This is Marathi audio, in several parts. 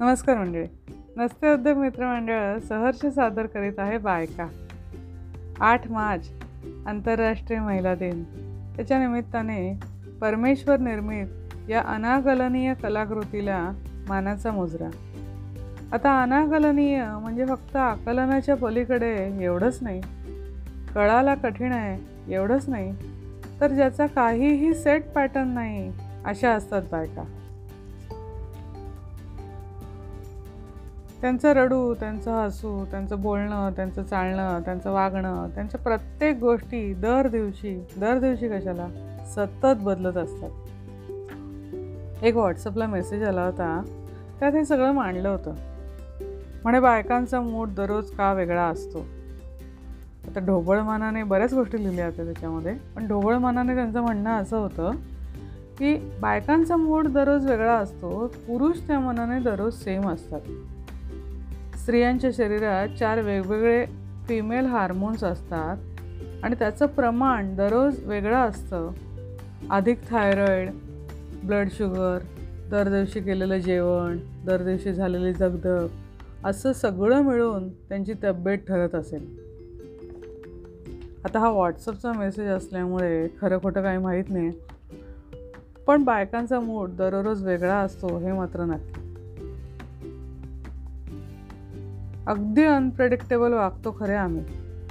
नमस्कार मंडळी. नसते उद्योग मित्रमंडळ सहर्ष सादर करीत आहे बायका. आठ मार्च आंतरराष्ट्रीय महिला दिन. त्याच्या निमित्ताने परमेश्वर निर्मित या अनाकलनीय कलाकृतीला मानाचा मुजरा. आता अनाकलनीय म्हणजे फक्त आकलनाच्या पलीकडे एवढंच नाही. कळाला कठीण आहे एवढंच नाही. तर ज्याचा काहीही सेट पॅटर्न नाही अशा असतात बायका. त्यांचं रडू त्यांचं हसू त्यांचं बोलणं त्यांचं चालणं त्यांचं वागणं त्यांच्या प्रत्येक गोष्टी दर दिवशी दर दिवशी कशाला? सतत बदलत असतात. एक व्हॉट्सअपला मेसेज आला होता. त्यात हे सगळं मांडलं होतं. म्हणे बायकांचा मूड दररोज का वेगळा असतो? आता ढोबळमानाने बऱ्याच गोष्टी लिहिल्या होत्या त्याच्यामध्ये. पण ढोबळमानाने त्यांचं म्हणणं असं होतं की बायकांचा मूड दररोज वेगळा असतो पुरुष त्या मनाने दररोज सेम असतात. स्त्रियांच्या शरीरात चार वेगवेगळे फिमेल हार्मोन्स असतात आणि त्याचं प्रमाण दररोज वेगळं असतं. अधिक थायरॉईड ब्लड शुगर दर दिवशी केलेलं जेवण दर दिवशी झालेली दगदग असं सगळं मिळून त्यांची तब्येत ठरत असेल. आता हा व्हॉट्सअपचा मेसेज असल्यामुळे खरं खोटं काही माहीत नाही पण बायकांचा मूड दररोज वेगळा असतो हे मात्र नक्की. अगदी अनप्रेडिक्टेबल वागतो खरे आम्ही.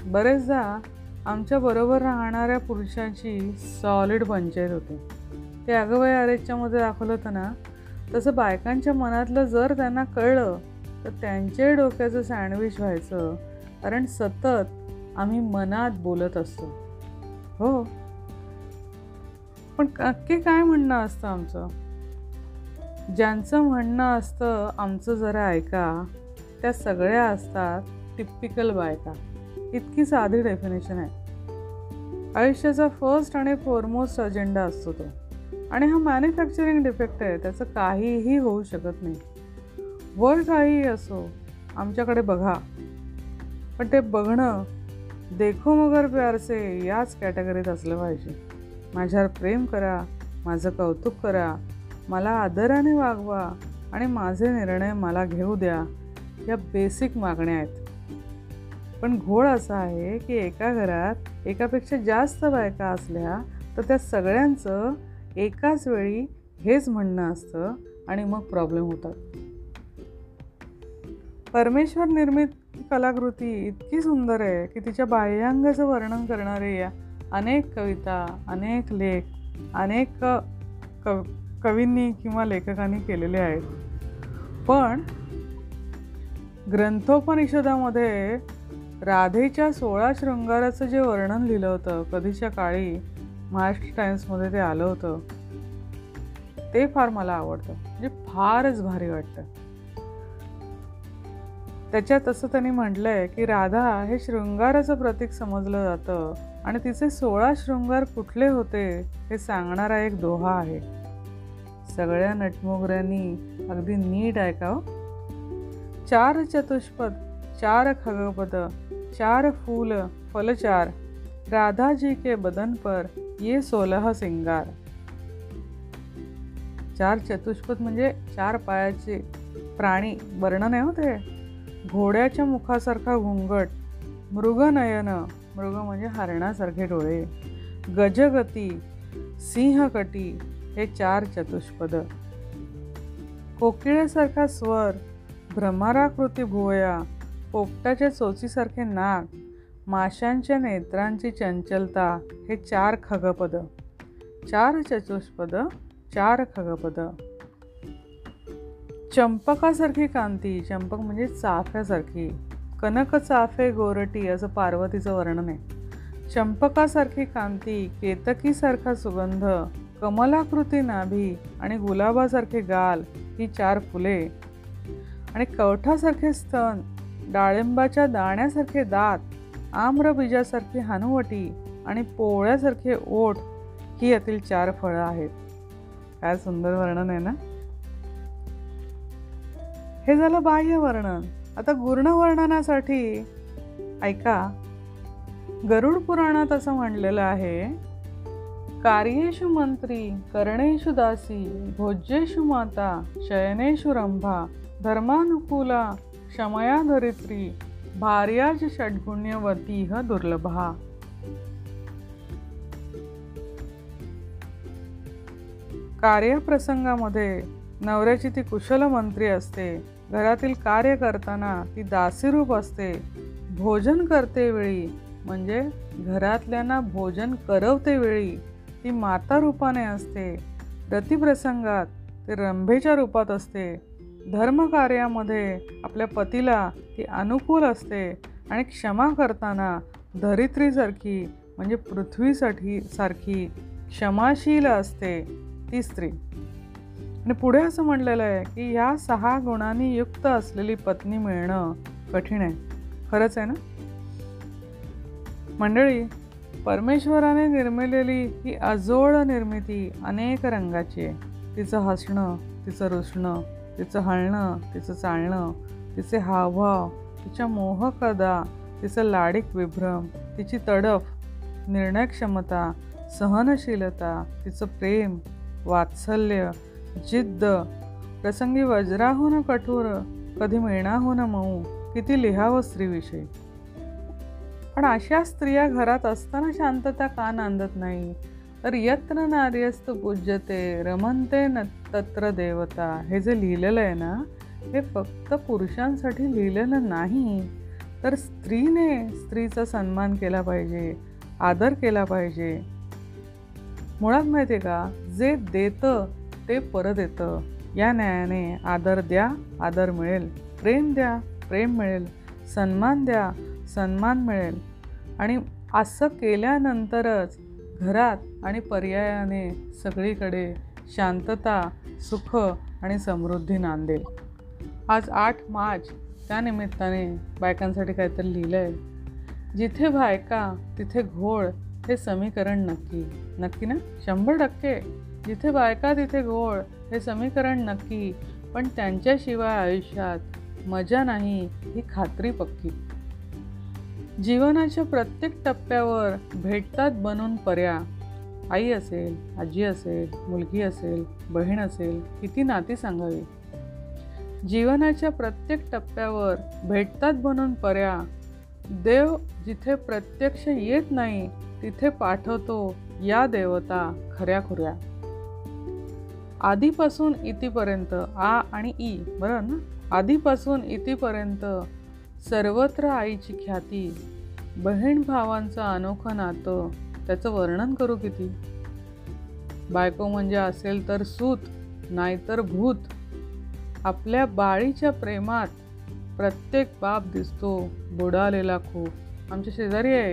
बरेचदा आमच्याबरोबर राहणाऱ्या पुरुषांची सॉलिड पंचायत होते. ते अगवय अरेच्यामध्ये दाखवलं होतं ना तसं बायकांच्या मनातलं जर त्यांना कळलं तर त्यांच्याही डोक्याचं सँडविच व्हायचं कारण सतत आम्ही मनात बोलत असतो. हो. पण नक्की काय म्हणणं असतं आमचं? ज्यांचं म्हणणं असतं आमचं जरा ऐका. त्या सगळ्या असतात टिपिकल बायका. इतकी साधी डेफिनेशन आहे. आयुष्याचा फर्स्ट आणि फोरमोस्ट अजेंडा असतो तो. आणि हा मॅन्युफॅक्चरिंग डिफेक्ट आहे त्याचं काहीही होऊ शकत नाही. वर काहीही असो आमच्याकडे बघा. पण ते बघणं देखो मगर प्यारसे याच कॅटेगरीत असलं पाहिजे. माझ्यावर प्रेम करा माझं कौतुक करा मला आदराने वागवा आणि माझे निर्णय मला घेऊ द्या. या बेसिक मागण्या आहेत. पण घोळ असा आहे की एका घरात एकापेक्षा जास्त बायका असल्या तर त्या सगळ्यांचं एकाच वेळी हेच म्हणणं असतं आणि मग प्रॉब्लेम होतात. परमेश्वर निर्मित कलाकृती इतकी सुंदर आहे की तिच्या बाह्यांगाचं वर्णन करणारे या अनेक कविता अनेक लेख अनेक कव कवींनी किंवा लेखकांनी केलेले आहेत. पण ग्रंथोपनिषदामध्ये राधेच्या सोळा शृंगाराचं जे वर्णन लिहिलं होतं कधीच्या काळी महाराष्ट्र टाइम्समध्ये ते आलं होतं ते फार मला आवडतं. म्हणजे फारच भारी वाटतं. त्याच्यात असं त्यांनी म्हटलंय की राधा हे शृंगाराचं प्रतीक समजलं जातं आणि तिचे सोळा शृंगार कुठले होते हे सांगणारा एक दोहा आहे. सगळ्या नटमोगऱ्यांनी अगदी नीट ऐकावं. चार चतुष्पद चार खगपद चार फूल फलचार राधा जी के बदन पर ये सोलह सिंगार चार चतुष्पद म्हणजे चार पायाचे प्राणी वर्णन आहे होते घोड्याच्या मुखासारखा घुंगट मृगनयन मृग म्हणजे हरणासारखे डोळे. गजगती सिंहकटी हे चार चतुष्पद. कोकिळेसारखा स्वर भ्रमराकृती भुवया पोपटाच्या चोचीसारखे नाक माशांच्या नेत्रांची चंचलता हे चार खगपद. चार चतुष्पद चार खगपद. चंपकासारखी कांती चंपक म्हणजे चाफ्यासारखी. कनक चाफे गोरटी असं पार्वतीचं वर्णन आहे. चंपकासारखी कांती केतकीसारखा सुगंध कमलाकृती नाभी आणि गुलाबासारखे गाल ही चार फुले. आणि कवठासारखे स्तन डाळिंबाच्या दाण्यासारखे दात आम्रबीजासारखी हनुवटी आणि पोळ्यासारखे ओठ ही यातील चार फळं आहेत. काय सुंदर वर्णन आहे ना? हे झालं बाह्य वर्णन. आता गुर्ण वर्णनासाठी ऐका गरुड पुराणात असं म्हणलेलं आहे कार्येषु मंत्री कर्णेषु दासी भोज्येषु माता शयनेषु रंभा धर्मानुकूला क्षमया धरित्री भार्याज षड्गुण्यवती ह दुर्लभा. कार्यप्रसंगामध्ये नवऱ्याची ती कुशल मंत्री असते. घरातील कार्य करताना ती दासीरूप असते. भोजन करते वेळी म्हणजे घरातल्यांना भोजन करवते वेळी ती माता रूपाने असते. रतिप्रसंगात ती रंभेच्या रूपात असते. धर्मकार्यामध्ये आपल्या पतीला ती अनुकूल असते आणि क्षमा करताना धरित्रीसारखी म्हणजे पृथ्वीसाठी सारखी क्षमाशील असते ती स्त्री. आणि पुढे असं म्हणलेलं आहे की ह्या सहा गुणांनी युक्त असलेली पत्नी मिळणं कठीण आहे. खरंच आहे ना? मंडळी परमेश्वराने निर्मिलेली ही अजोड निर्मिती अनेक रंगाची आहे. तिचं हसणं तिचं रुसणं तिचं हलणं तिचं चालणं तिचे हावभाव तिच्या मोहकदा तिचं लाडिक विभ्रम तिची तडफ निर्णयक्षमता सहनशीलता तिचं प्रेम वात्सल्य जिद्द प्रसंगी वज्राहून हो कठोर कधी मिळणाहून हो मऊ किती लिहावं स्त्रीविषयी. पण अशा स्त्रिया घरात असताना शांतता का नांदत नाही? तर यत्न नार्यस्त पूज्यते रमनते न तत्र देवता. हे जे लिहिलेलं आहे ना हे फक्त पुरुषांसाठी लिहिलेलं नाही तर स्त्रीने स्त्रीचा सन्मान केला पाहिजे आदर केला पाहिजे. मुळात माहिती आहे का जे देतं ते परत येतं. या न्यायाने आदर द्या आदर मिळेल. प्रेम द्या प्रेम मिळेल. सन्मान द्या सन्मान मिळेल. आणि असं केल्यानंतरच घरात आणि पर्यायाने सगळीकडे शांतता सुख आणि समृद्धी नांदेल आज आठ मार्च त्यानिमित्ताने बायकांसाठी काहीतरी लिहिलं आहे जिथे बायका तिथे घोळ हे समीकरण नक्की. नक्की ना? शंभर टक्के. जिथे बायका तिथे घोळ हे समीकरण नक्की. पण त्यांच्याशिवाय आयुष्यात मजा नाही ही खात्री पक्की. जीवनाच्या प्रत्येक टप्प्यावर भेटतात बनून पर्या. आई असेल आजी असेल मुलगी असेल बहीण असेल किती नाती सांगावी? जीवनाच्या प्रत्येक टप्प्यावर भेटतात बनून पर्या. देव जिथे प्रत्यक्ष येत नाही तिथे पाठवतो या देवता खऱ्या खुऱ्या. आधीपासून इतिपर्यंत आ आणि ई बरं ना? आधीपासून इतिपर्यंत सर्वत्र आईची ख्याती बहीण भावांचं अनोखं नातं त्याचं वर्णन करू किती? बायको म्हणजे असेल तर सूत नाहीतर भूत. आपल्या बाळीच्या प्रेमात प्रत्येक बाप दिसतो बुडालेला खूप. आमच्या शेजारी आहे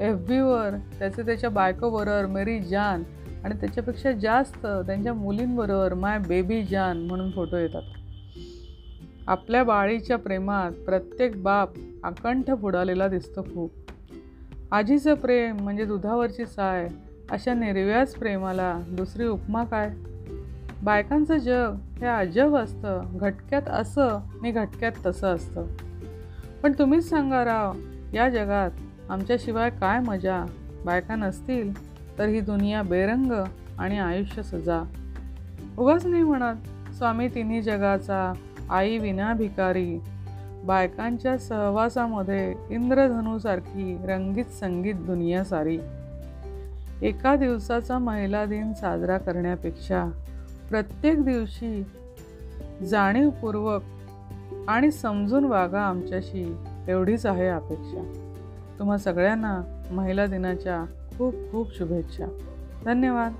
एफ बीवर त्याचे त्याच्या बायकोबरोबर मेरी जान आणि त्याच्यापेक्षा जास्त त्यांच्या मुलींबरोबर माय बेबी जान म्हणून फोटो येतात. आपल्या बाळीच्या प्रेमात प्रत्येक बाप आकंठ बुडालेला दिसतो खूप. आजीचं प्रेम म्हणजे दुधावरची साय अशा निर्व्याज प्रेमाला दुसरी उपमा काय? बायकांचं जग हे अजब असतं घटक्यात असं आणि घटक्यात तसं असतं. पण तुम्हीच सांगा राव या जगात आमच्याशिवाय काय मजा? बायका नसतील तर ही दुनिया बेरंग आणि आयुष्य सजा. उगाच नाही म्हणत स्वामी तिन्ही जगाचा आई विना भिकारी. बायकांच्या सहवासामध्ये इंद्रधनूसारखी रंगीत संगीत दुनिया सारी. एका दिवसाचा महिला दिन साजरा करण्यापेक्षा प्रत्येक दिवशी जाणीवपूर्वक आणि समजून वागा आमच्याशी एवढीच आहे अपेक्षा. तुम्हा सगळ्यांना महिला दिनाच्या खूप खूप शुभेच्छा. धन्यवाद.